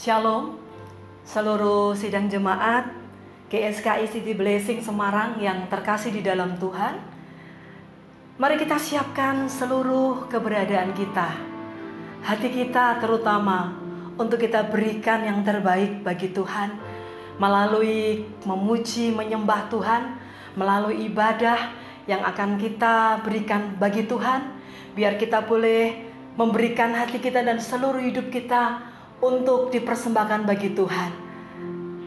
Shalom, seluruh sidang jemaat GSKI City Blessing Semarang yang terkasih di dalam Tuhan. Mari kita siapkan seluruh keberadaan kita, hati kita terutama untuk kita berikan yang terbaik bagi Tuhan melalui memuji, menyembah Tuhan, melalui ibadah yang akan kita berikan bagi Tuhan, biar kita boleh memberikan hati kita dan seluruh hidup kita untuk dipersembahkan bagi Tuhan.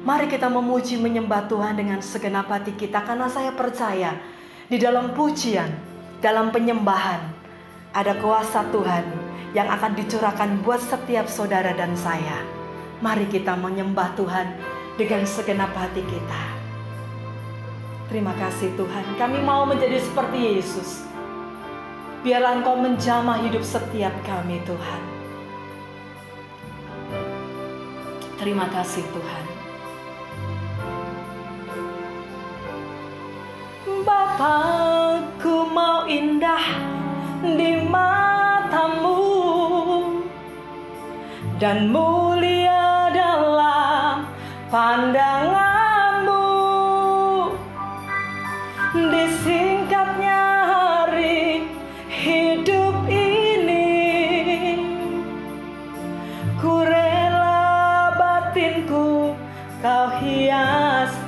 Mari kita memuji menyembah Tuhan dengan segenap hati kita karena saya percaya di dalam pujian, dalam penyembahan ada kuasa Tuhan yang akan dicurahkan buat setiap saudara dan saya. Mari kita menyembah Tuhan dengan segenap hati kita. Terima kasih Tuhan, kami mau menjadi seperti Yesus. Biarlah Engkau menjamah hidup setiap kami Tuhan. Terima kasih Tuhan. Bapakku mau indah di matamu dan mulia dalam pandanganmu. Disingkatnya kau hiasi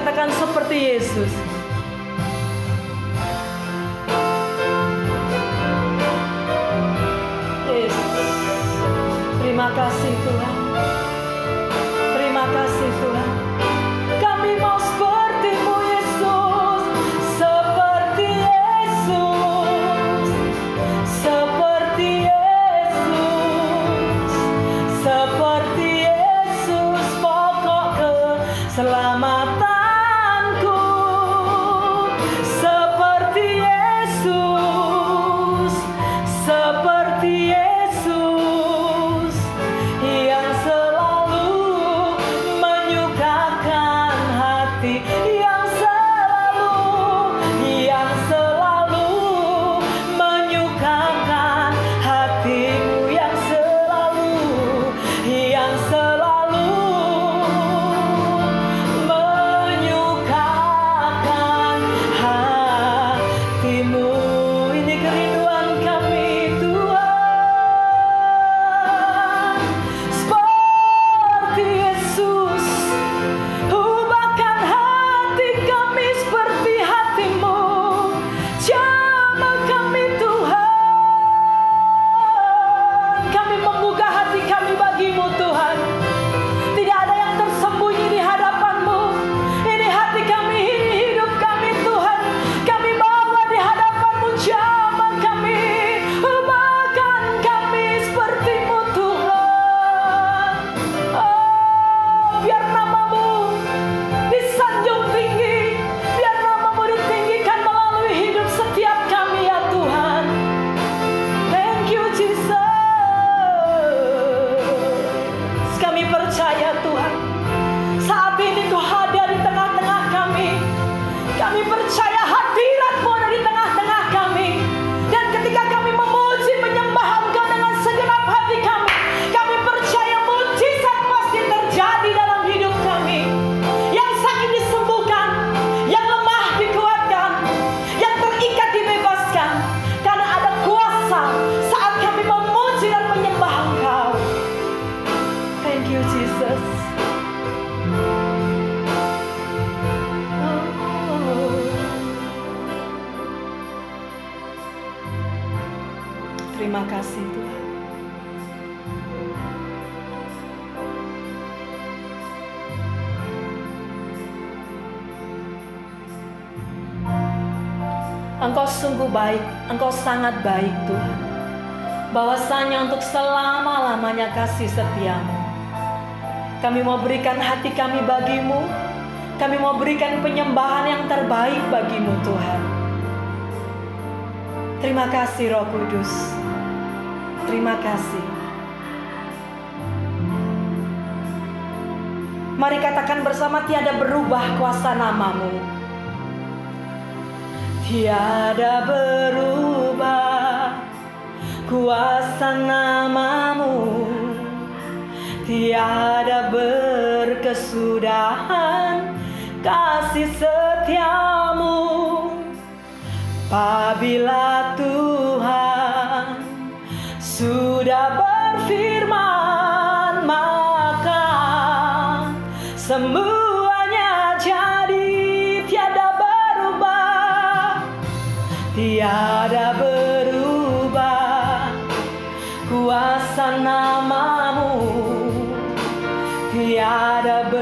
katakan seperti Yesus. Yesus terima kasih Tuhan sangat baik Tuhan. Bahwasanya untuk selama-lamanya kasih setiamu. Kami mau berikan hati kami bagimu, kami mau berikan penyembahan yang terbaik bagimu Tuhan. Terima kasih Roh Kudus. Terima kasih. Mari katakan bersama tiada berubah kuasa namamu tiada berubah kuasa namamu. Tiada berkesudahan kasih setiamu. Apabila Tuhan sudah berfirman maka semua tiada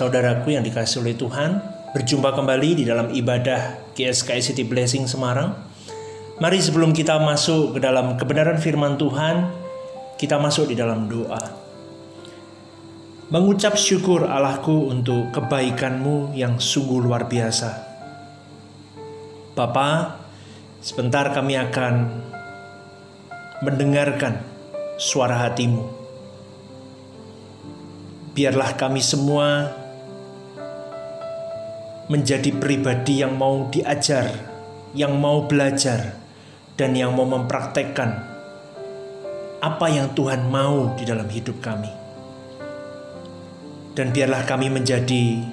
saudaraku yang dikasih oleh Tuhan, berjumpa kembali di dalam ibadah GSKI City Blessing Semarang. Mari sebelum kita masuk ke dalam kebenaran firman Tuhan, kita masuk di dalam doa. Mengucap syukur Allahku untuk kebaikanmu yang sungguh luar biasa. Bapa, sebentar kami akan mendengarkan suara hatimu biarlah kami semua menjadi pribadi yang mau diajar, yang mau belajar, dan yang mau mempraktekkan apa yang Tuhan mau di dalam hidup kami. Dan biarlah kami menjadi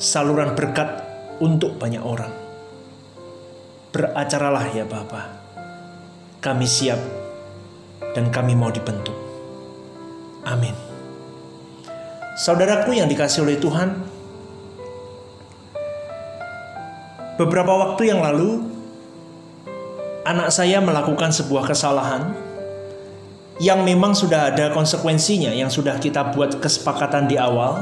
saluran berkat untuk banyak orang. Beracaralah ya Bapak. Kami siap dan kami mau dibentuk. Amin. Saudaraku yang dikasih oleh Tuhan, beberapa waktu yang lalu anak saya melakukan sebuah kesalahan yang memang sudah ada konsekuensinya yang sudah kita buat kesepakatan di awal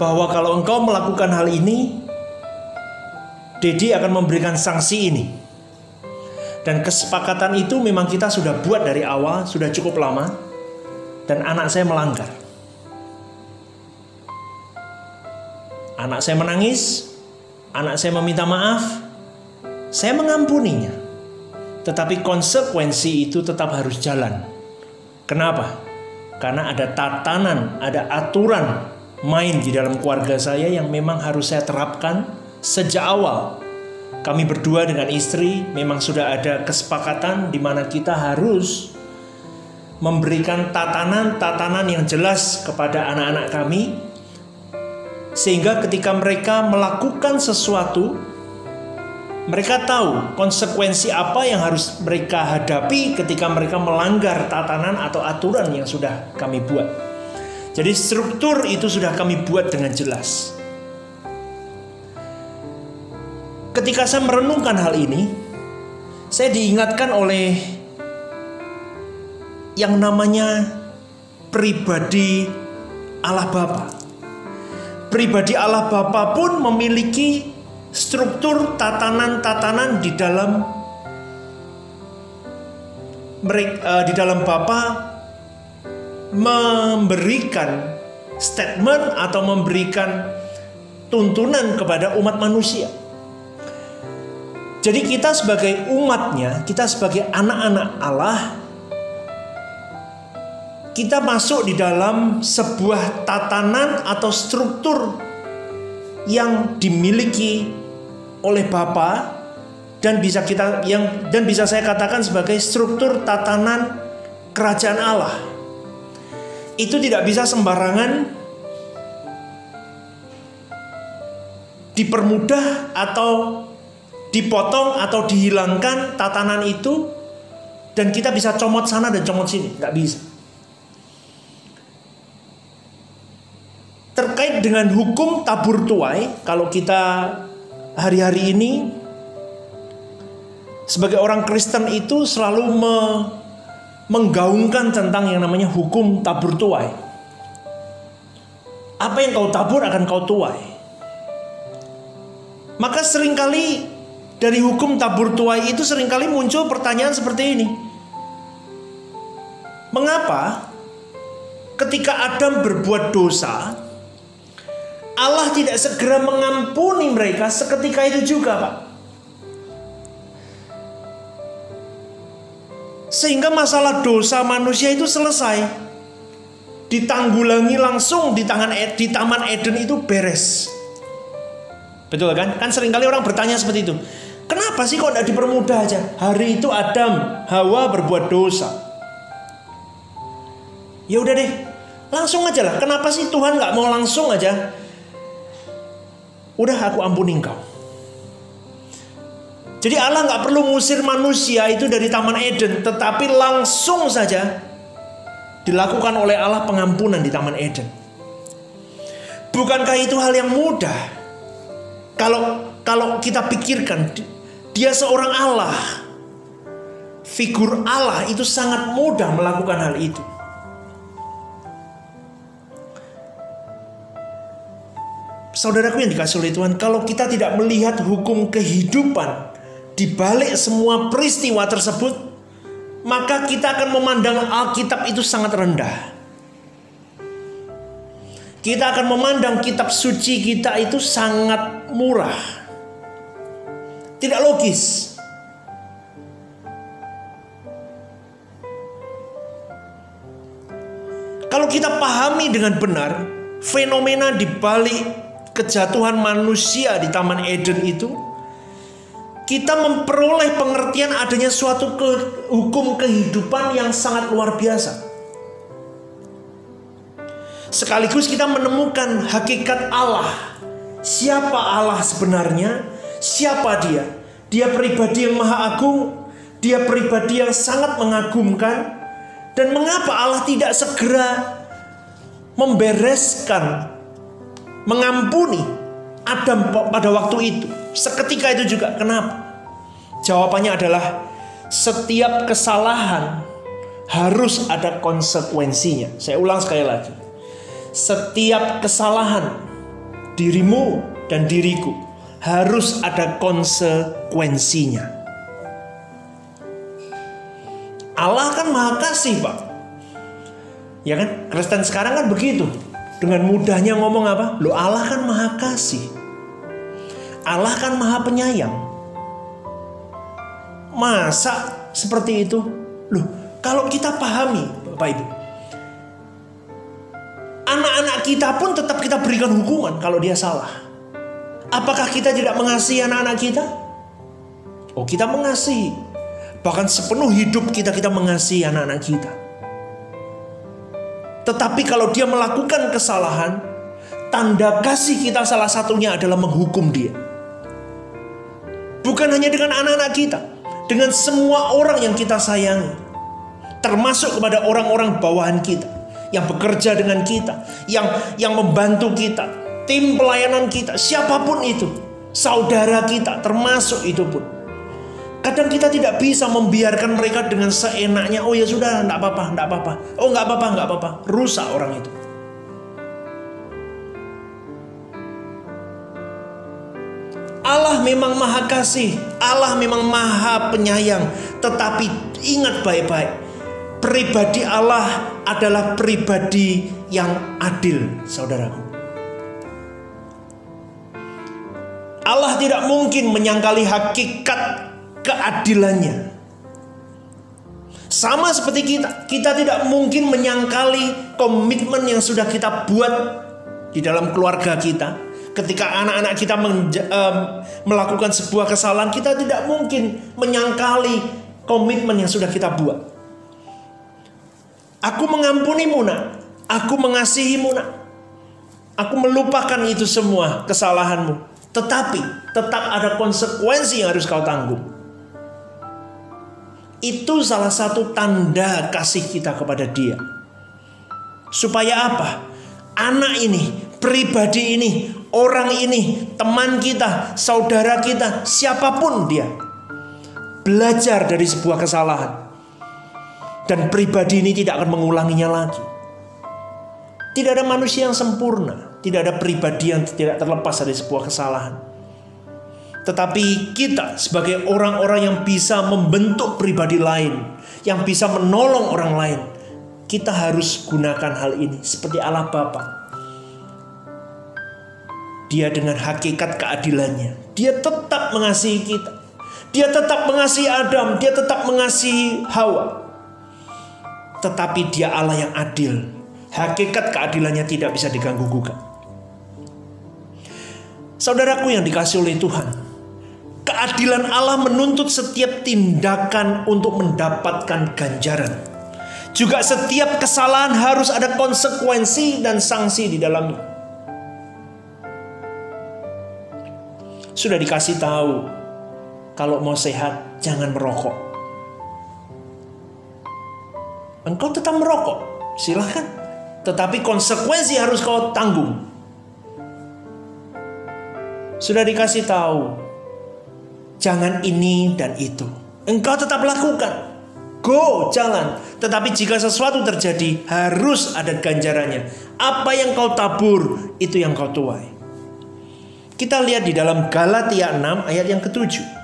bahwa kalau engkau melakukan hal ini Dedi akan memberikan sanksi ini dan kesepakatan itu memang kita sudah buat dari awal, sudah cukup lama. Dan anak saya melanggar. Anak saya menangis, anak saya meminta maaf, saya mengampuninya. Tetapi konsekuensi itu tetap harus jalan. Kenapa? Karena ada tatanan, ada aturan main di dalam keluarga saya yang memang harus saya terapkan sejak awal kami berdua dengan istri memang sudah ada kesepakatan di mana kita harus memberikan tatanan-tatanan yang jelas kepada anak-anak kami sehingga ketika mereka melakukan sesuatu mereka tahu konsekuensi apa yang harus mereka hadapi ketika mereka melanggar tatanan atau aturan yang sudah kami buat. Jadi struktur itu sudah kami buat dengan jelas. ketika saya merenungkan hal ini, saya diingatkan oleh yang namanya pribadi Allah Bapa. Pribadi Allah Bapa pun memiliki struktur tatanan-tatanan di dalam uh, di dalam Bapa memberikan statement atau memberikan tuntunan kepada umat manusia. Jadi kita sebagai umatnya, kita sebagai anak-anak Allah, kita masuk di dalam sebuah tatanan atau struktur yang dimiliki oleh Bapa dan bisa kita yang dan bisa saya katakan sebagai struktur tatanan kerajaan Allah. Itu tidak bisa sembarangan dipermudah atau dipotong atau dihilangkan tatanan itu dan kita bisa comot sana dan comot sini nggak bisa dengan hukum tabur tuai kalau kita hari-hari ini sebagai orang Kristen itu selalu me, menggaungkan tentang yang namanya hukum tabur tuai apa yang kau tabur akan kau tuai maka sering kali dari hukum tabur tuai itu sering kali muncul pertanyaan seperti ini. Mengapa ketika Adam berbuat dosa, Allah tidak segera mengampuni mereka seketika itu juga, Pak? Sehingga masalah dosa manusia itu selesai. Ditanggulangi langsung di tangan di Taman Eden itu beres. Betul kan? Kan sering kali orang bertanya seperti itu. Kenapa sih kok tidak dipermudah aja? Hari itu Adam, Hawa berbuat dosa. Ya udah deh, langsung aja lah. Kenapa sih Tuhan nggak mau langsung aja? Udah aku ampuni engkau. Jadi Allah nggak perlu ngusir manusia itu dari Taman Eden, tetapi langsung saja dilakukan oleh Allah pengampunan di Taman Eden. Bukankah itu hal yang mudah? Kalau kalau kita pikirkan dia seorang Allah. Figur Allah itu sangat mudah melakukan hal itu. Saudaraku yang dikasih oleh Tuhan, kalau kita tidak melihat hukum kehidupan di balik semua peristiwa tersebut, maka kita akan memandang Alkitab itu sangat rendah. Kita akan memandang kitab suci kita itu sangat murah. Tidak logis. Kalau kita pahami dengan benar fenomena di balik kejatuhan manusia di Taman Eden itu, kita memperoleh pengertian adanya suatu ke, hukum kehidupan yang sangat luar biasa. Sekaligus kita menemukan hakikat Allah. Siapa Allah sebenarnya? Siapa dia? Dia pribadi yang maha agung, dia pribadi yang sangat mengagumkan. Dan mengapa Allah tidak segera membereskan, mengampuni Adam pada waktu itu? Seketika itu juga kenapa? Jawabannya adalah setiap kesalahan harus ada konsekuensinya. Saya ulang sekali lagi setiap kesalahan dirimu dan diriku harus ada konsekuensinya. Allah kan maha kasih pak. Ya kan? Kristen sekarang kan begitu. Dengan mudahnya ngomong apa? Lo Allah kan maha kasih. Allah kan maha penyayang. Masa seperti itu? Loh, kalau kita pahami Bapak Ibu, anak-anak kita pun tetap kita berikan hukuman kalau dia salah. Apakah kita tidak mengasihi anak-anak kita? Oh, kita mengasihi. Bahkan sepenuh hidup kita kita mengasihi anak-anak kita. Tetapi kalau dia melakukan kesalahan, tanda kasih kita salah satunya adalah menghukum dia. Bukan hanya dengan anak-anak kita, dengan semua orang yang kita sayangi, termasuk kepada orang-orang bawahan kita yang bekerja dengan kita, yang yang membantu kita, tim pelayanan kita, siapa pun itu, saudara kita termasuk itu pun. Kadang kita tidak bisa membiarkan mereka dengan seenaknya. Oh ya sudah, enggak apa-apa, enggak apa-apa. Oh enggak apa-apa, enggak apa-apa. Rusak orang itu. Allah memang maha kasih, Allah memang maha penyayang. Tetapi ingat baik-baik, pribadi Allah adalah pribadi yang adil, saudaraku. Allah tidak mungkin menyangkali hakikat keadilannya. Sama seperti kita, kita tidak mungkin menyangkali komitmen yang sudah kita buat di dalam keluarga kita. Ketika anak-anak kita melakukan sebuah kesalahan, kita tidak mungkin menyangkali komitmen yang sudah kita buat. Aku mengampunimu nak. Aku mengasihimu nak. Aku melupakan itu semua kesalahanmu. Tetapi tetap ada konsekuensi yang harus kau tanggung. Itu salah satu tanda kasih kita kepada dia. Supaya apa? Anak ini, pribadi ini, orang ini, teman kita, saudara kita, siapa pun dia. Belajar dari sebuah kesalahan dan pribadi ini tidak akan mengulanginya lagi. Tidak ada manusia yang sempurna, tidak ada pribadi yang tidak terlepas dari sebuah kesalahan. Tetapi kita sebagai orang-orang yang bisa membentuk pribadi lain, yang bisa menolong orang lain, kita harus gunakan hal ini seperti Allah Bapa. Dia dengan hakikat keadilannya, dia tetap mengasihi kita. Dia tetap mengasihi Adam, dia tetap mengasihi Hawa tetapi dia Allah yang adil. Hakikat keadilannya tidak bisa diganggu gugat. Saudaraku yang dikasih oleh Tuhan, keadilan Allah menuntut setiap tindakan untuk mendapatkan ganjaran. Juga setiap kesalahan harus ada konsekuensi dan sanksi di dalamnya. Sudah dikasih tahu, kalau mau sehat jangan merokok. engkau tetap merokok, silahkan. Tetapi konsekuensi harus kau tanggung. Sudah dikasih tahu, jangan ini dan itu. Engkau tetap lakukan. Go, jalan. Tetapi jika sesuatu terjadi, harus ada ganjarannya. Apa yang kau tabur, itu yang kau tuai. Kita lihat di dalam Galatia 6 ayat yang ketujuh.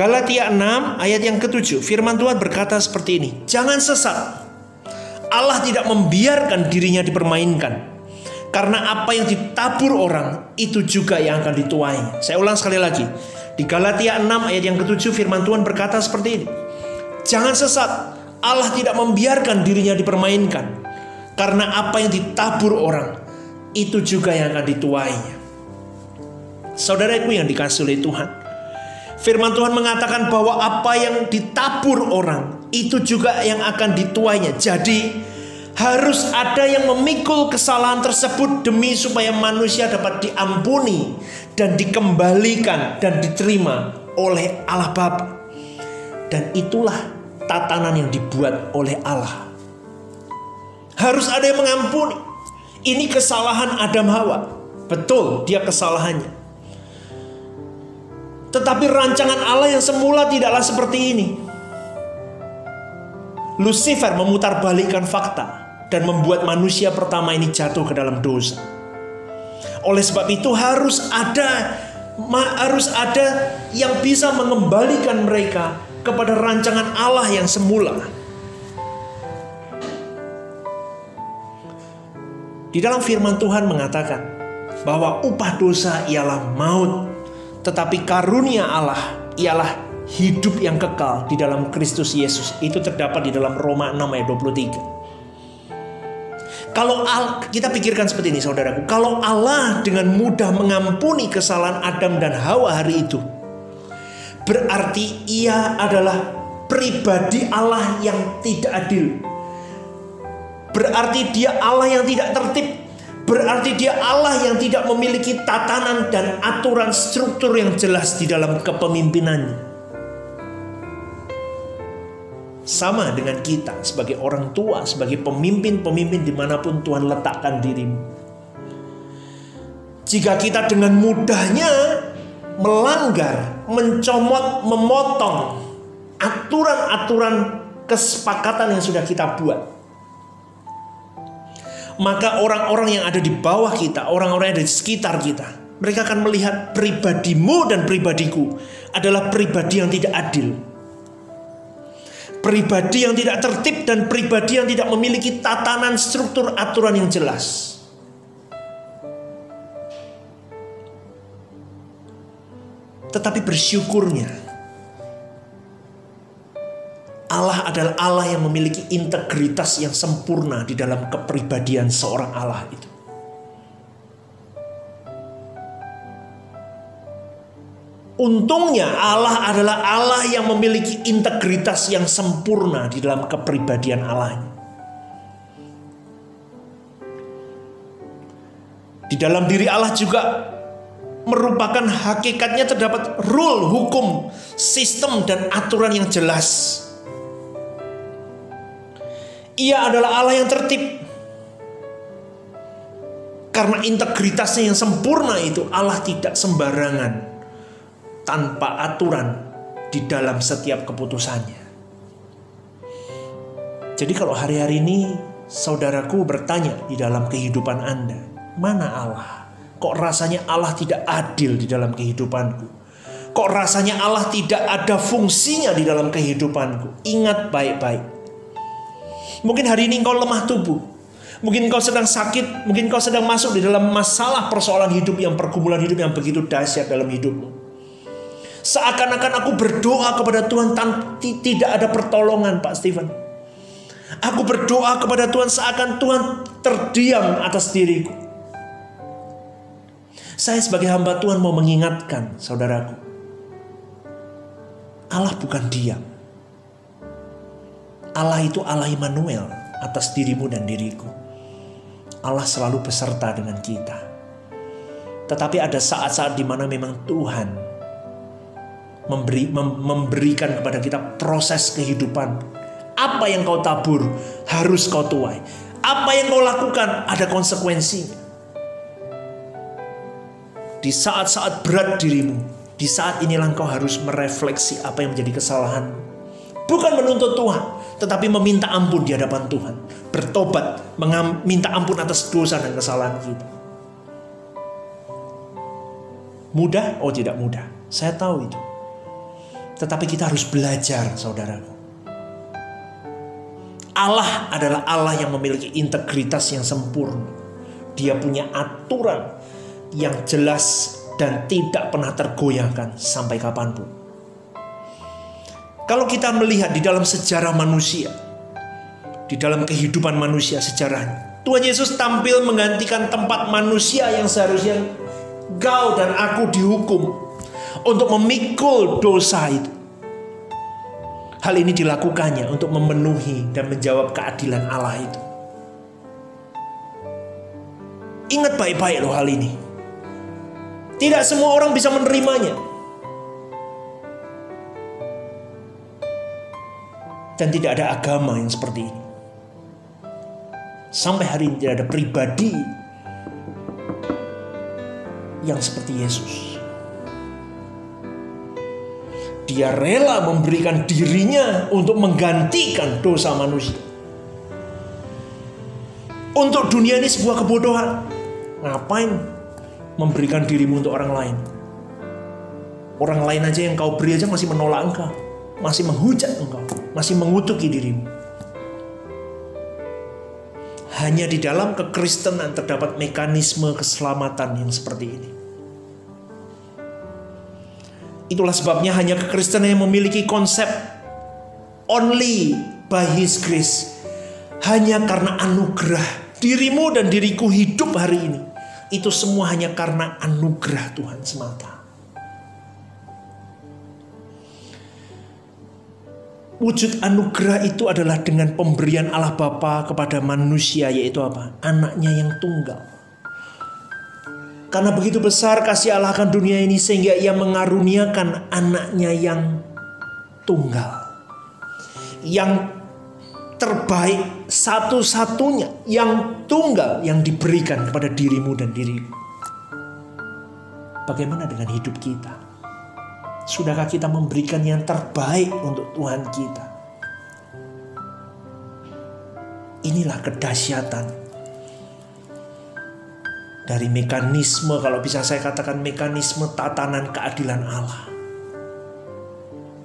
Galatia 6 ayat yang ketujuh firman Tuhan berkata seperti ini jangan sesat Allah tidak membiarkan dirinya dipermainkan karena apa yang ditabur orang itu juga yang akan dituai. Saya ulang sekali lagi. Di Galatia 6 ayat yang ketujuh firman Tuhan berkata seperti ini. Jangan sesat. Allah tidak membiarkan dirinya dipermainkan. Karena apa yang ditabur orang, itu juga yang akan dituainya. Saudaraku yang dikasih oleh Tuhan, Firman Tuhan mengatakan bahwa apa yang ditabur orang itu juga yang akan dituainya. Jadi harus ada yang memikul kesalahan tersebut demi supaya manusia dapat diampuni dan dikembalikan dan diterima oleh Allah Bapa. Dan itulah tatanan yang dibuat oleh Allah. Harus ada yang mengampuni. Ini kesalahan Adam Hawa. Betul, dia kesalahannya. Tetapi rancangan Allah yang semula tidaklah seperti ini. Lucifer memutarbalikkan fakta dan membuat manusia pertama ini jatuh ke dalam dosa. Oleh sebab itu harus ada harus ada yang bisa mengembalikan mereka kepada rancangan Allah yang semula. Di dalam firman Tuhan mengatakan bahwa upah dosa ialah maut, tetapi karunia Allah ialah hidup yang kekal di dalam Kristus Yesus. Itu terdapat di dalam Roma 6 ayat 23. Kalau Al, kita pikirkan seperti ini saudaraku. Kalau Allah dengan mudah mengampuni kesalahan Adam dan Hawa hari itu. Berarti ia adalah pribadi Allah yang tidak adil. Berarti dia Allah yang tidak tertib Berarti dia Allah yang tidak memiliki tatanan dan aturan struktur yang jelas di dalam kepemimpinannya. Sama dengan kita sebagai orang tua, sebagai pemimpin-pemimpin di mana pun Tuhan letakkan dirimu. Jika kita dengan mudahnya melanggar, mencomot, memotong aturan-aturan kesepakatan yang sudah kita buat, maka orang-orang yang ada di bawah kita, orang-orang yang ada di sekitar kita, mereka akan melihat pribadimu dan pribadiku adalah pribadi yang tidak adil. Pribadi yang tidak tertib dan pribadi yang tidak memiliki tatanan struktur aturan yang jelas. Tetapi bersyukurnya Allah adalah Allah yang memiliki integritas yang sempurna di dalam kepribadian seorang Allah itu. Untungnya Allah adalah Allah yang memiliki integritas yang sempurna di dalam kepribadian Allahnya. Di dalam diri Allah juga merupakan hakikatnya terdapat rule, hukum, sistem, dan aturan yang jelas ia adalah Allah yang tertib. Karena integritasnya yang sempurna itu Allah tidak sembarangan tanpa aturan di dalam setiap keputusannya. Jadi kalau hari-hari ini saudaraku bertanya di dalam kehidupan Anda, mana Allah? Kok rasanya Allah tidak adil di dalam kehidupanku? Kok rasanya Allah tidak ada fungsinya di dalam kehidupanku? Ingat baik-baik Mungkin hari ini engkau lemah tubuh. Mungkin engkau sedang sakit, mungkin engkau sedang masuk di dalam masalah persoalan hidup yang pergumulan hidup yang begitu dahsyat dalam hidupmu. Seakan-akan aku berdoa kepada Tuhan tanpa tidak ada pertolongan, Pak Stephen. Aku berdoa kepada Tuhan seakan Tuhan terdiam atas diriku. Saya sebagai hamba Tuhan mau mengingatkan saudaraku. Allah bukan diam. Allah itu Allah Immanuel atas dirimu dan diriku. Allah selalu beserta dengan kita. Tetapi ada saat-saat di mana memang Tuhan memberi, mem, memberikan kepada kita proses kehidupan. Apa yang kau tabur harus kau tuai. Apa yang kau lakukan ada konsekuensinya. Di saat-saat berat dirimu, di saat inilah kau harus merefleksi apa yang menjadi kesalahan. Bukan menuntut Tuhan, tetapi meminta ampun di hadapan Tuhan. Bertobat, meminta ampun atas dosa dan kesalahan kita. Mudah? Oh tidak mudah. Saya tahu itu. Tetapi kita harus belajar, saudaraku. Allah adalah Allah yang memiliki integritas yang sempurna. Dia punya aturan yang jelas dan tidak pernah tergoyahkan sampai kapan pun. Kalau kita melihat di dalam sejarah manusia, di dalam kehidupan manusia sejarahnya, Tuhan Yesus tampil menggantikan tempat manusia yang seharusnya kau dan aku dihukum untuk memikul dosa itu. Hal ini dilakukannya untuk memenuhi dan menjawab keadilan Allah itu. Ingat baik-baik loh hal ini. Tidak semua orang bisa menerimanya. Dan tidak ada agama yang seperti ini. Sampai hari ini tidak ada pribadi yang seperti Yesus. Dia rela memberikan dirinya untuk menggantikan dosa manusia. Untuk dunia ini sebuah kebodohan. Ngapain memberikan dirimu untuk orang lain? Orang lain aja yang kau beri aja masih menolak engkau masih menghujat engkau, masih mengutuki dirimu. Hanya di dalam kekristenan terdapat mekanisme keselamatan yang seperti ini. Itulah sebabnya hanya kekristenan yang memiliki konsep only by his grace. Hanya karena anugerah dirimu dan diriku hidup hari ini. Itu semua hanya karena anugerah Tuhan semata. Wujud anugerah itu adalah dengan pemberian Allah Bapa kepada manusia yaitu apa? Anaknya yang tunggal. Karena begitu besar kasih Allah akan dunia ini sehingga ia mengaruniakan anaknya yang tunggal. Yang terbaik satu-satunya yang tunggal yang diberikan kepada dirimu dan diriku. Bagaimana dengan hidup kita? Sudahkah kita memberikan yang terbaik untuk Tuhan kita? Inilah kedahsyatan dari mekanisme, kalau bisa saya katakan mekanisme tatanan keadilan Allah.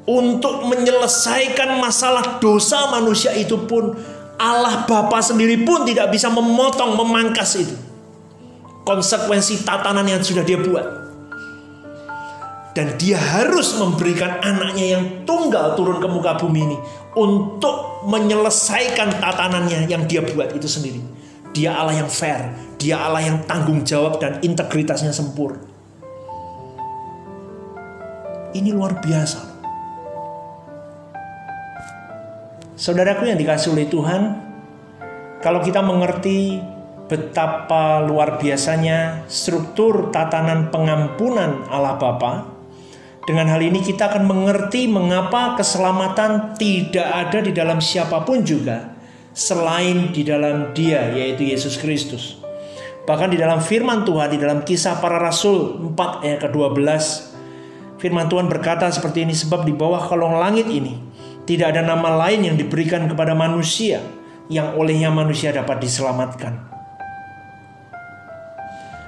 Untuk menyelesaikan masalah dosa manusia itu pun Allah Bapa sendiri pun tidak bisa memotong, memangkas itu. Konsekuensi tatanan yang sudah dia buat dan dia harus memberikan anaknya yang tunggal turun ke muka bumi ini untuk menyelesaikan tatanannya yang dia buat itu sendiri. Dia Allah yang fair, dia Allah yang tanggung jawab dan integritasnya sempurna. Ini luar biasa. Saudaraku yang dikasih oleh Tuhan, kalau kita mengerti betapa luar biasanya struktur tatanan pengampunan Allah Bapa, dengan hal ini kita akan mengerti mengapa keselamatan tidak ada di dalam siapa pun juga selain di dalam Dia yaitu Yesus Kristus. Bahkan di dalam firman Tuhan di dalam kisah para rasul 4 ayat ke-12 firman Tuhan berkata seperti ini sebab di bawah kolong langit ini tidak ada nama lain yang diberikan kepada manusia yang olehnya manusia dapat diselamatkan.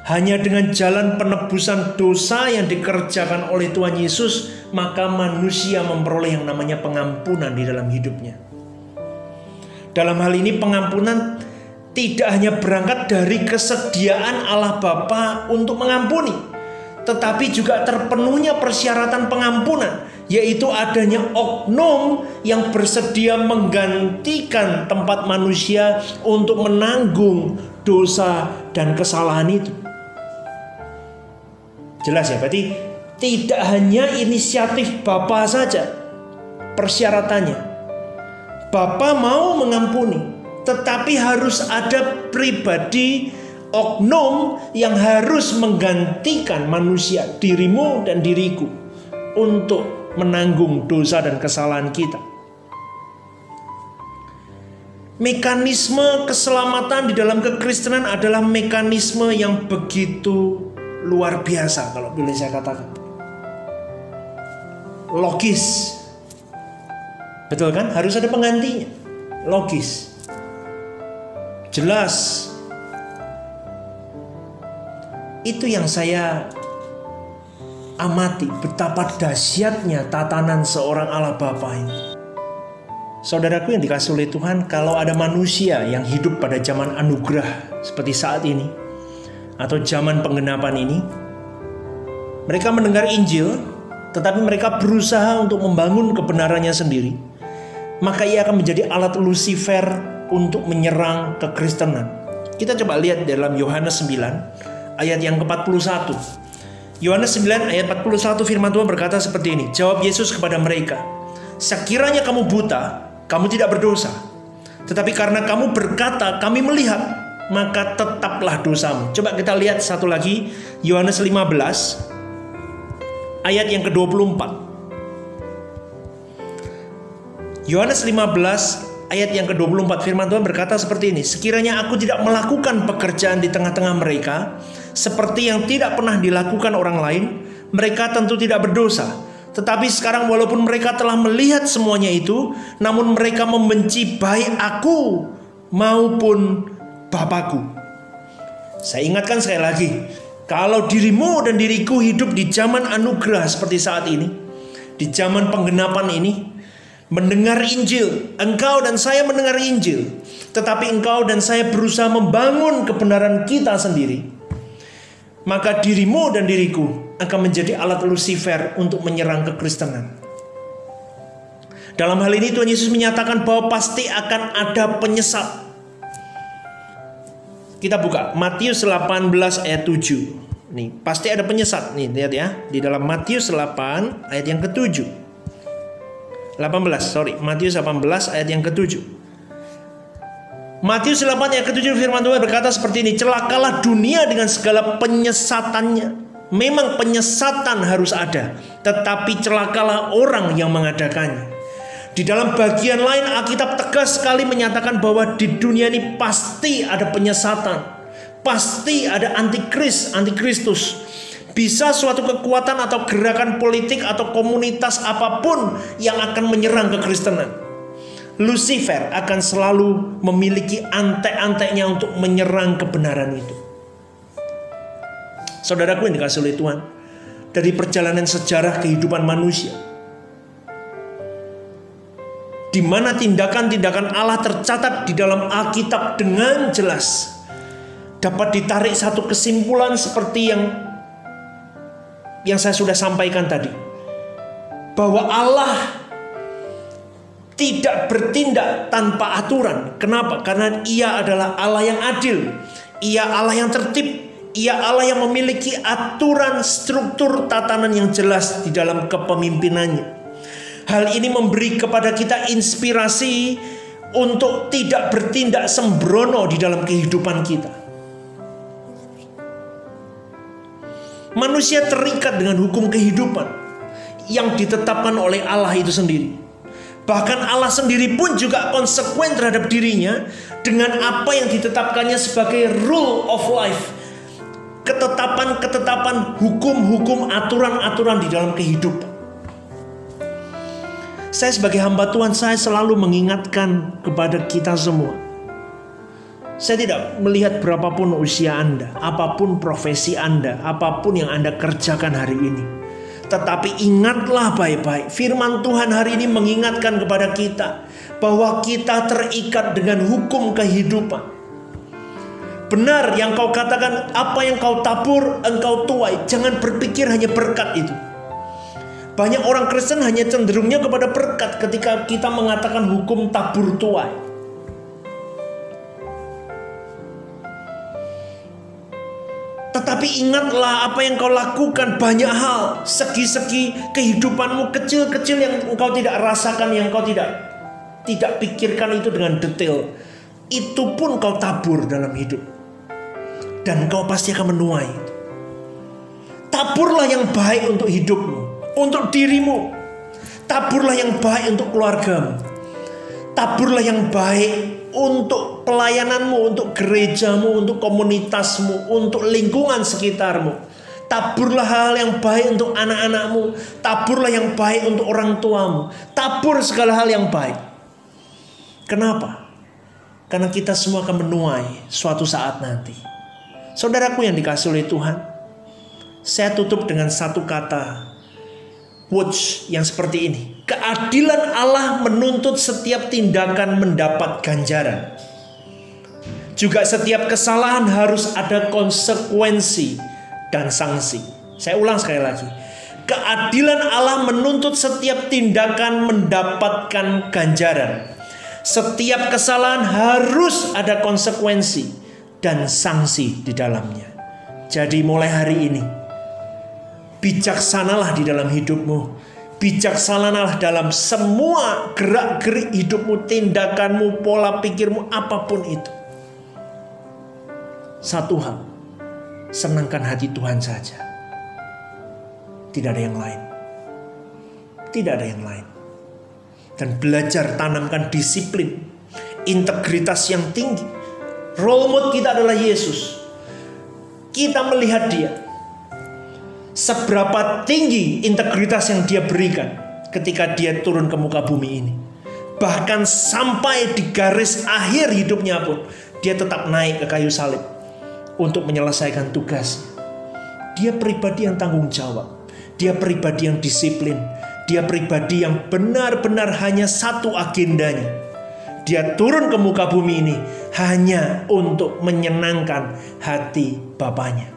Hanya dengan jalan penebusan dosa yang dikerjakan oleh Tuhan Yesus, maka manusia memperoleh yang namanya pengampunan di dalam hidupnya. Dalam hal ini pengampunan tidak hanya berangkat dari kesediaan Allah Bapa untuk mengampuni, tetapi juga terpenuhnya persyaratan pengampunan, yaitu adanya oknum yang bersedia menggantikan tempat manusia untuk menanggung dosa dan kesalahan itu. Jelas ya, berarti tidak hanya inisiatif Bapak saja persyaratannya. Bapak mau mengampuni, tetapi harus ada pribadi oknum yang harus menggantikan manusia, dirimu dan diriku untuk menanggung dosa dan kesalahan kita. Mekanisme keselamatan di dalam kekristenan adalah mekanisme yang begitu luar biasa kalau boleh saya katakan. Logis. Betul kan? Harus ada penggantinya. Logis. Jelas. Itu yang saya amati betapa dahsyatnya tatanan seorang Allah Bapa ini. Saudaraku yang dikasih oleh Tuhan, kalau ada manusia yang hidup pada zaman anugerah seperti saat ini, atau zaman penggenapan ini, mereka mendengar Injil, tetapi mereka berusaha untuk membangun kebenarannya sendiri, maka ia akan menjadi alat Lucifer untuk menyerang kekristenan, Kita coba lihat dalam Yohanes 9 ayat yang ke-41. Yohanes 9 ayat 41 firman Tuhan berkata seperti ini. Jawab Yesus kepada mereka, "Sekiranya kamu buta, kamu tidak berdosa. Tetapi karena kamu berkata, kami melihat, maka tetaplah dosamu." Coba kita lihat satu lagi Yohanes 15 ayat yang ke-24. Yohanes 15 ayat yang ke-24 firman Tuhan berkata seperti ini, sekiranya aku tidak melakukan pekerjaan di tengah-tengah mereka seperti yang tidak pernah dilakukan orang lain, mereka tentu tidak berdosa. Tetapi sekarang walaupun mereka telah melihat semuanya itu, namun mereka membenci baik aku maupun Bapakku. Saya ingatkan sekali lagi, kalau dirimu dan diriku hidup di zaman anugerah seperti saat ini, di zaman penggenapan ini, mendengar Injil. Engkau dan saya mendengar Injil, tetapi engkau dan saya berusaha membangun kebenaran kita sendiri. Maka dirimu dan diriku akan menjadi alat Lucifer untuk menyerang kekristenan. Dalam hal ini Tuhan Yesus menyatakan bahwa pasti akan ada penyesat. Kita buka Matius 18 ayat 7. Nih, pasti ada penyesat nih, lihat ya. Di dalam Matius 8 ayat yang ke-7. 18, sorry, Matius 18 ayat yang ke-7. Matius 8 ayat ke-7 firman Tuhan berkata seperti ini, celakalah dunia dengan segala penyesatannya. Memang penyesatan harus ada, tetapi celakalah orang yang mengadakannya. Di dalam bagian lain Alkitab tegas sekali menyatakan bahwa di dunia ini pasti ada penyesatan. Pasti ada antikris, antikristus bisa suatu kekuatan atau gerakan politik atau komunitas apa pun yang akan menyerang kekristenan. Lucifer akan selalu memiliki antek-anteknya untuk menyerang kebenaran itu. Saudaraku yang dikasih oleh Tuhan, dari perjalanan sejarah kehidupan manusia, di mana tindakan-tindakan Allah tercatat di dalam Alkitab dengan jelas, dapat ditarik satu kesimpulan seperti yang yang saya sudah sampaikan tadi. Bahwa Allah tidak bertindak tanpa aturan. Kenapa? Karena ia adalah Allah yang adil. Ia Allah yang tertib. Ia Allah yang memiliki aturan struktur tatanan yang jelas di dalam kepemimpinannya. Hal ini memberi kepada kita inspirasi untuk tidak bertindak sembrono di dalam kehidupan kita. Manusia terikat dengan hukum kehidupan yang ditetapkan oleh Allah itu sendiri. Bahkan Allah sendiri pun juga konsekuen terhadap dirinya dengan apa yang ditetapkannya sebagai rule of life. Ketetapan-ketetapan hukum-hukum aturan-aturan di dalam kehidupan. Saya sebagai hamba Tuhan saya selalu mengingatkan kepada kita semua saya tidak melihat berapapun usia Anda, apa pun profesi Anda, apa pun yang Anda kerjakan hari ini. Tetapi ingatlah baik-baik, firman Tuhan hari ini mengingatkan kepada kita bahwa kita terikat dengan hukum kehidupan. Benar yang kau katakan, apa yang kau tabur, engkau tuai. Jangan berpikir hanya berkat itu. Banyak orang Kristen hanya cenderungnya kepada berkat ketika kita mengatakan hukum tabur tuai. Tetapi ingatlah apa yang kau lakukan banyak hal, segi-segi kehidupanmu kecil-kecil yang engkau tidak rasakan, yang kau tidak tidak pikirkan itu dengan detail. Itu pun kau tabur dalam hidup. Dan kau pasti akan menuai. Taburlah yang baik untuk hidupmu, untuk dirimu. Taburlah yang baik untuk keluargamu. Taburlah yang baik untuk pelayananmu, untuk gerejamu, untuk komunitasmu, untuk lingkungan sekitarmu. Taburlah hal yang baik untuk anak-anakmu, taburlah yang baik untuk orang tuamu, tabur segala hal yang baik. Kenapa? Karena kita semua akan menuai suatu saat nanti. Saudaraku yang dikasih oleh Tuhan, saya tutup dengan satu kata Watch yang seperti ini. Keadilan Allah menuntut setiap tindakan mendapat ganjaran. Juga setiap kesalahan harus ada konsekuensi dan sanksi. Saya ulang sekali lagi. Keadilan Allah menuntut setiap tindakan mendapatkan ganjaran. Setiap kesalahan harus ada konsekuensi dan sanksi di dalamnya. Jadi mulai hari ini, bijaksanalah di dalam hidupmu. Bijaksanalah dalam semua gerak-gerik hidupmu, tindakanmu, pola pikirmu, apa pun itu. Satu hal, senangkan hati Tuhan saja. Tidak ada yang lain. Tidak ada yang lain. Dan belajar tanamkan disiplin, integritas yang tinggi. Role model kita adalah Yesus. Kita melihat dia. Seberapa tinggi integritas yang dia berikan ketika dia turun ke muka bumi ini. Bahkan sampai di garis akhir hidupnya pun dia tetap naik ke kayu salib untuk menyelesaikan tugasnya. Dia pribadi yang tanggung jawab. Dia pribadi yang disiplin. Dia pribadi yang benar-benar hanya satu agendanya. Dia turun ke muka bumi ini hanya untuk menyenangkan hati Bapaknya.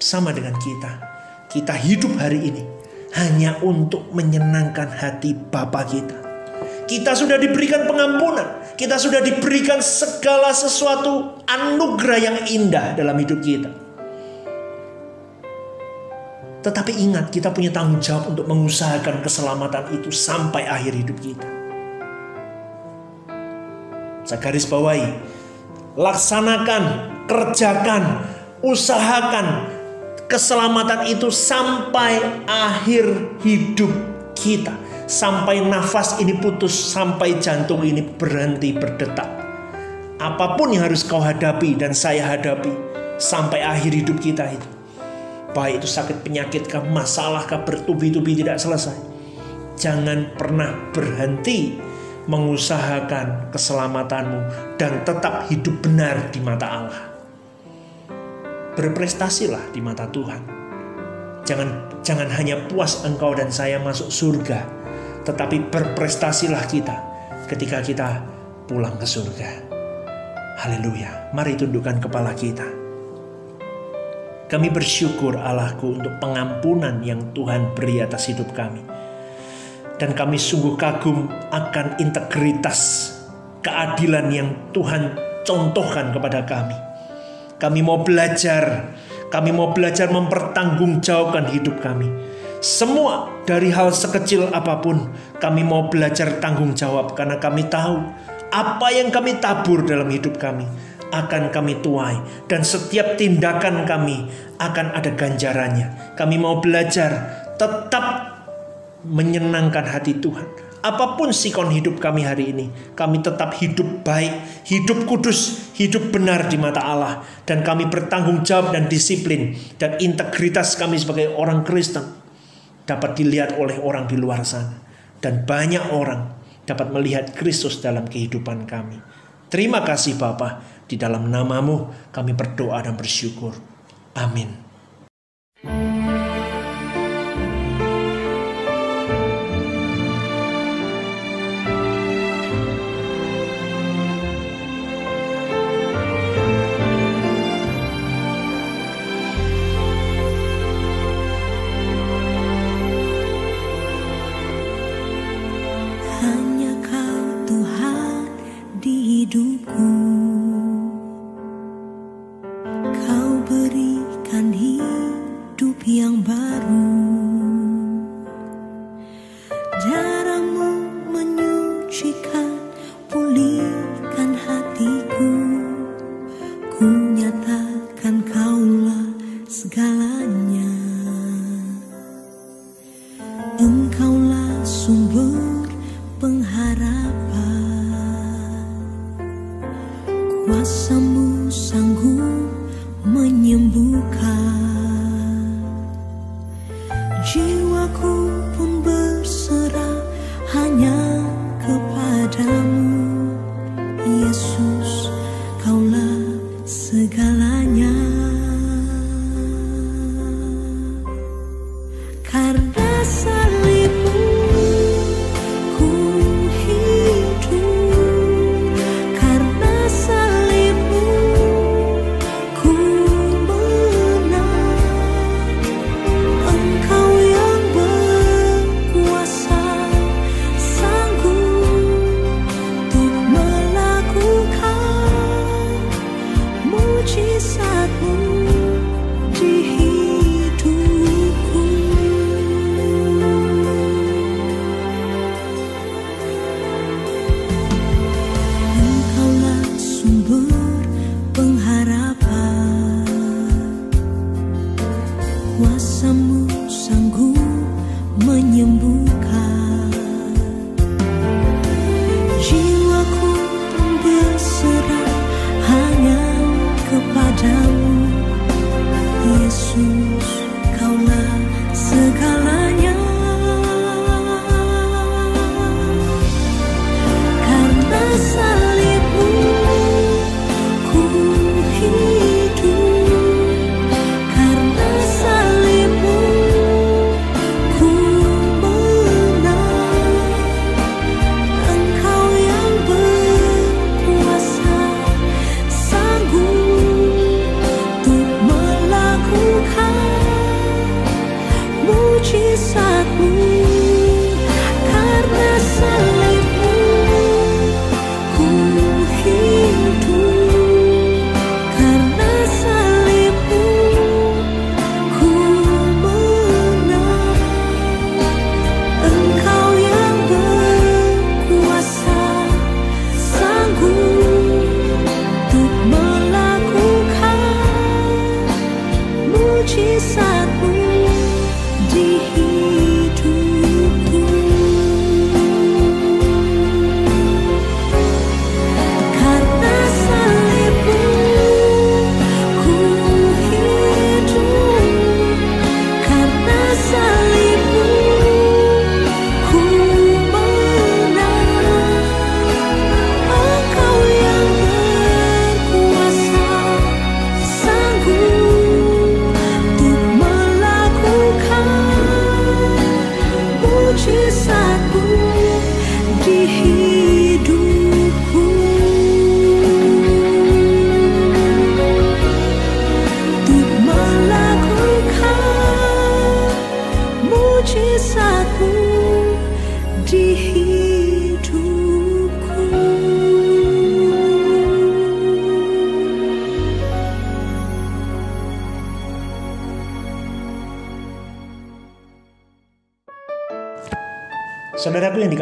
Sama dengan kita. Kita hidup hari ini hanya untuk menyenangkan hati Bapa kita. Kita sudah diberikan pengampunan. Kita sudah diberikan segala sesuatu anugerah yang indah dalam hidup kita. Tetapi ingat, kita punya tanggung jawab untuk mengusahakan keselamatan itu sampai akhir hidup kita. Saya garis bawahi, laksanakan, kerjakan, usahakan keselamatan itu sampai akhir hidup kita. Sampai nafas ini putus, sampai jantung ini berhenti berdetak. Apa pun yang harus kau hadapi dan saya hadapi sampai akhir hidup kita itu Baik itu sakit penyakit kah, masalah kah, bertubi-tubi tidak selesai. Jangan pernah berhenti mengusahakan keselamatanmu dan tetap hidup benar di mata Allah. Berprestasilah di mata Tuhan. Jangan jangan hanya puas engkau dan saya masuk surga, tetapi berprestasilah kita ketika kita pulang ke surga. Haleluya. Mari tundukkan kepala kita. Kami bersyukur Allahku untuk pengampunan yang Tuhan beri atas hidup kami. Dan kami sungguh kagum akan integritas, keadilan yang Tuhan contohkan kepada kami. Kami mau belajar, kami mau belajar mempertanggungjawabkan hidup kami. Semua dari hal sekecil apa pun, kami mau belajar tanggung jawab karena kami tahu apa yang kami tabur dalam hidup kami akan kami tuai dan setiap tindakan kami akan ada ganjarannya. Kami mau belajar tetap menyenangkan hati Tuhan. Apa pun sikon hidup kami hari ini, kami tetap hidup baik, hidup kudus, hidup benar di mata Allah. Dan kami bertanggung jawab dan disiplin. Dan integritas kami sebagai orang Kristen dapat dilihat oleh orang di luar sana. Dan banyak orang dapat melihat Kristus dalam kehidupan kami. Terima kasih Bapak. Di dalam namamu kami berdoa dan bersyukur. Amin. Saudaraku yang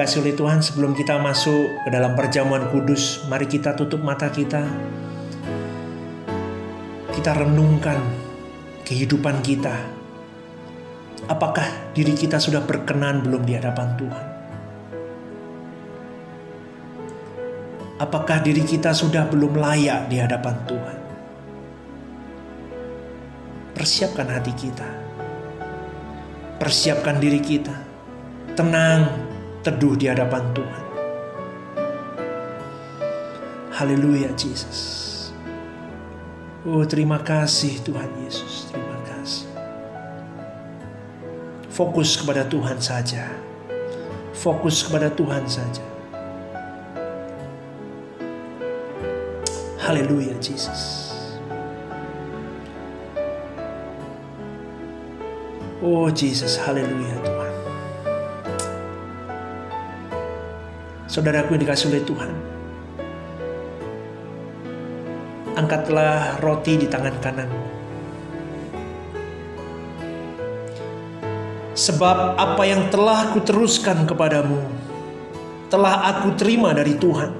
dikasih oleh Tuhan, sebelum kita masuk ke dalam perjamuan kudus, mari kita tutup mata kita. Kita renungkan kehidupan kita. Apakah diri kita sudah berkenan belum di hadapan Tuhan? Apakah diri kita sudah belum layak di hadapan Tuhan? Persiapkan hati kita. Persiapkan diri kita tenang, teduh di hadapan Tuhan. Haleluya, Jesus. Oh, terima kasih Tuhan Yesus, terima kasih. Fokus kepada Tuhan saja. Fokus kepada Tuhan saja. Haleluya, Jesus. Oh, Jesus, haleluya Tuhan. Saudaraku yang dikasih oleh Tuhan. Angkatlah roti di tangan kanan. Sebab apa yang telah kuteruskan kepadamu, telah aku terima dari Tuhan.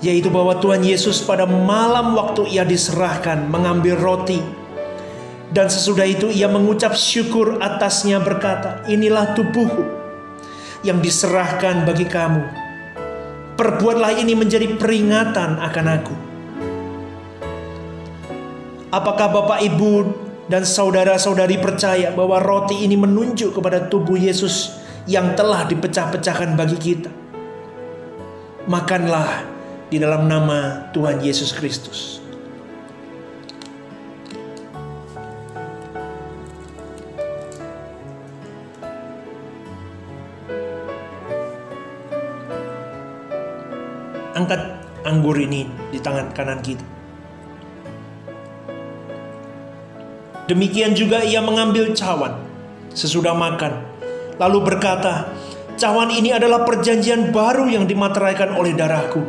Yaitu bahwa Tuhan Yesus pada malam waktu ia diserahkan mengambil roti. Dan sesudah itu ia mengucap syukur atasnya berkata, inilah tubuhku yang diserahkan bagi kamu Perbuatlah ini menjadi peringatan akan aku. Apakah Bapak Ibu dan saudara-saudari percaya bahwa roti ini menunjuk kepada tubuh Yesus yang telah dipecah-pecahkan bagi kita? Makanlah di dalam nama Tuhan Yesus Kristus. Angkat anggur ini di tangan kanan kita. Demikian juga ia mengambil cawan sesudah makan, lalu berkata, "Cawan ini adalah perjanjian baru yang dimateraikan oleh darahku.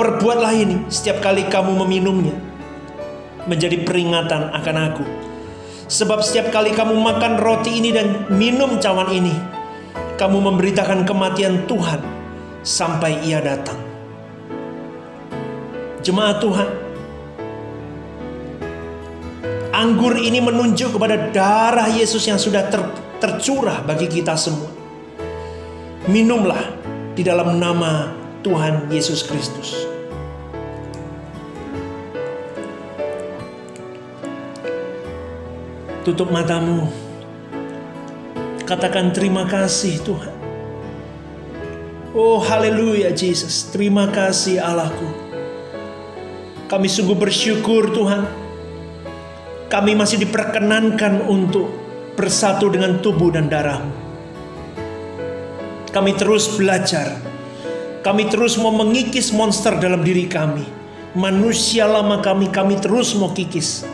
Perbuatlah ini setiap kali kamu meminumnya, menjadi peringatan akan aku. Sebab setiap kali kamu makan roti ini dan minum cawan ini, kamu memberitakan kematian Tuhan sampai ia datang. Jemaat Tuhan, anggur ini menunjuk kepada darah Yesus yang sudah ter, tercurah bagi kita semua. Minumlah di dalam nama Tuhan Yesus Kristus. Tutup matamu. Katakan terima kasih Tuhan. Oh haleluya Jesus. Terima kasih Allahku. Kami sungguh bersyukur Tuhan. Kami masih diperkenankan untuk bersatu dengan tubuh dan darahmu. Kami terus belajar. Kami terus mau mengikis monster dalam diri kami. Manusia lama kami, kami terus mau kikis.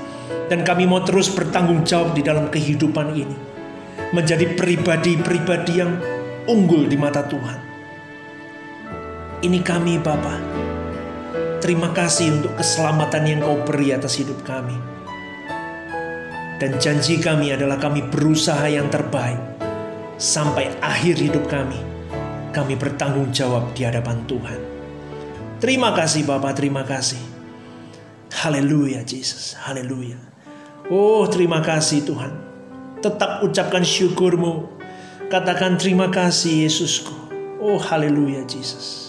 Dan kami mau terus bertanggung jawab di dalam kehidupan ini. Menjadi pribadi-pribadi yang unggul di mata Tuhan. Ini kami Bapa. Terima kasih untuk keselamatan yang kau beri atas hidup kami. Dan janji kami adalah kami berusaha yang terbaik sampai akhir hidup kami. Kami bertanggung jawab di hadapan Tuhan. Terima kasih Bapak, terima kasih. Haleluya Jesus, haleluya. Oh terima kasih Tuhan. Tetap ucapkan syukurmu. Katakan terima kasih Yesusku. Oh haleluya Jesus.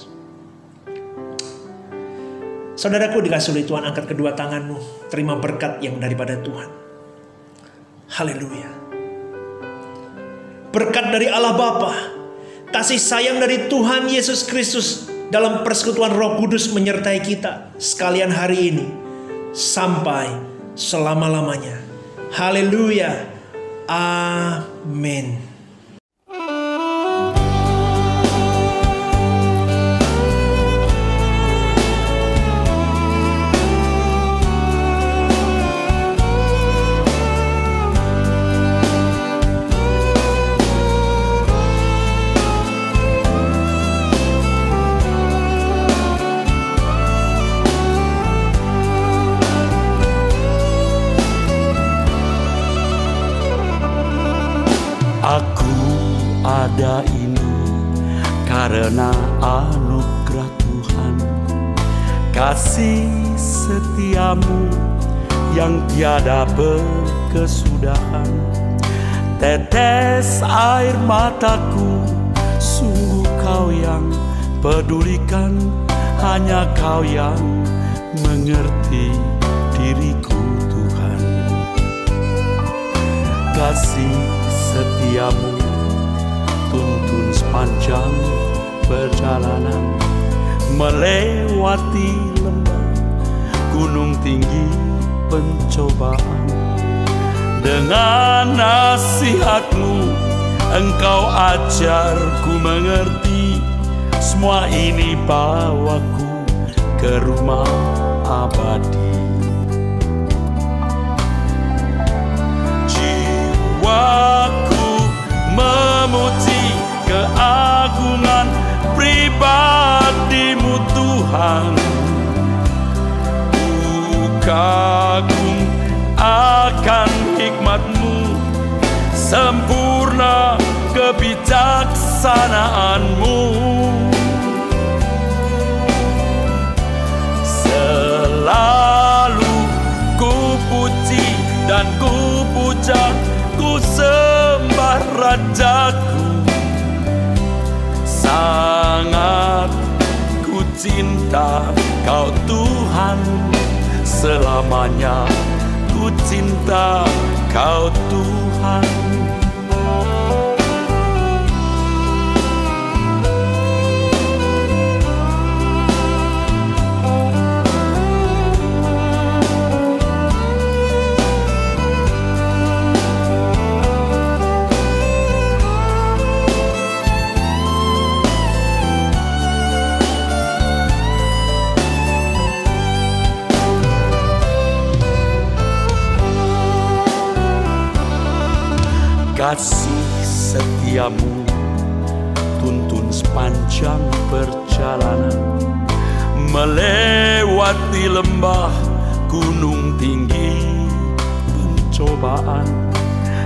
Saudaraku dikasih oleh Tuhan angkat kedua tanganmu. Terima berkat yang daripada Tuhan. Haleluya. Berkat dari Allah Bapa, kasih sayang dari Tuhan Yesus Kristus dalam persekutuan Roh Kudus menyertai kita sekalian hari ini sampai selama-lamanya. Haleluya. Amin. Ada ini karena anugerah Tuhan. Kasih setiamu yang tiada berkesudahan. Tetes air mataku sungguh kau yang pedulikan. Hanya kau yang mengerti diriku Tuhan. Kasih setiamu tuntun sepanjang perjalanan. Melewati lembah gunung tinggi pencobaan. Dengan nasihatmu engkau ajarku mengerti. Semua ini bawaku ke rumah abadi kebijaksanaanmu Selalu ku puji dan ku puja Ku sembah rajaku. Sangat ku cinta kau Tuhan. Selamanya ku cinta kau kasih setiamu tuntun sepanjang perjalanan. Melewati lembah gunung tinggi pencobaan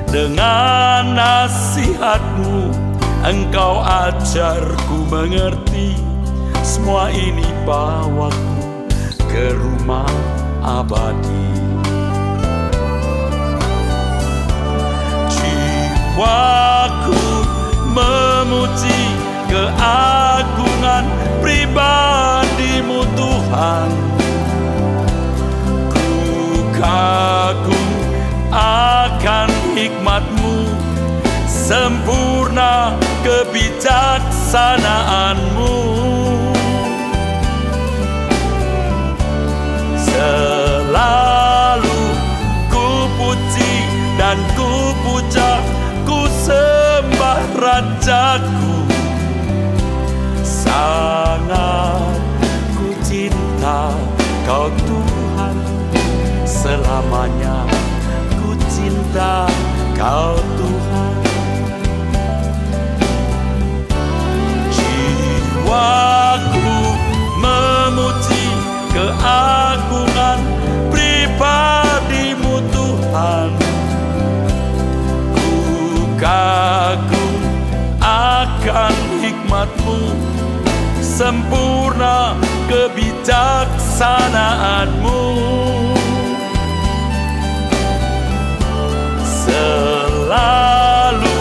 dengan nasihatmu engkau ajarku mengerti semua ini bawaku ke rumah abadi jiwaku memuji keagungan pribadimu Tuhan. Ku kagum akan hikmatmu Sempurna kebijaksanaanmu sembah rajaku Sangat ku cinta kau Tuhan. Selamanya ku cinta kau Tuhan. Jiwaku memuji keagungan Sempurna kebijaksanaanmu. Selalu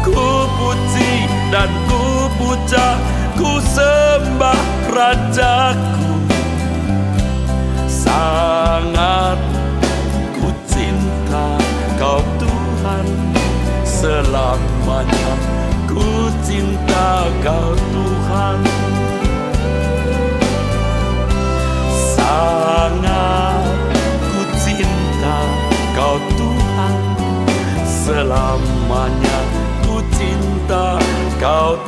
ku puji dan ku puja Ku sembah rajaku. Sangat ku cinta kau Tuhan. Selamanya ku cinta kau Selamanya ku cinta kau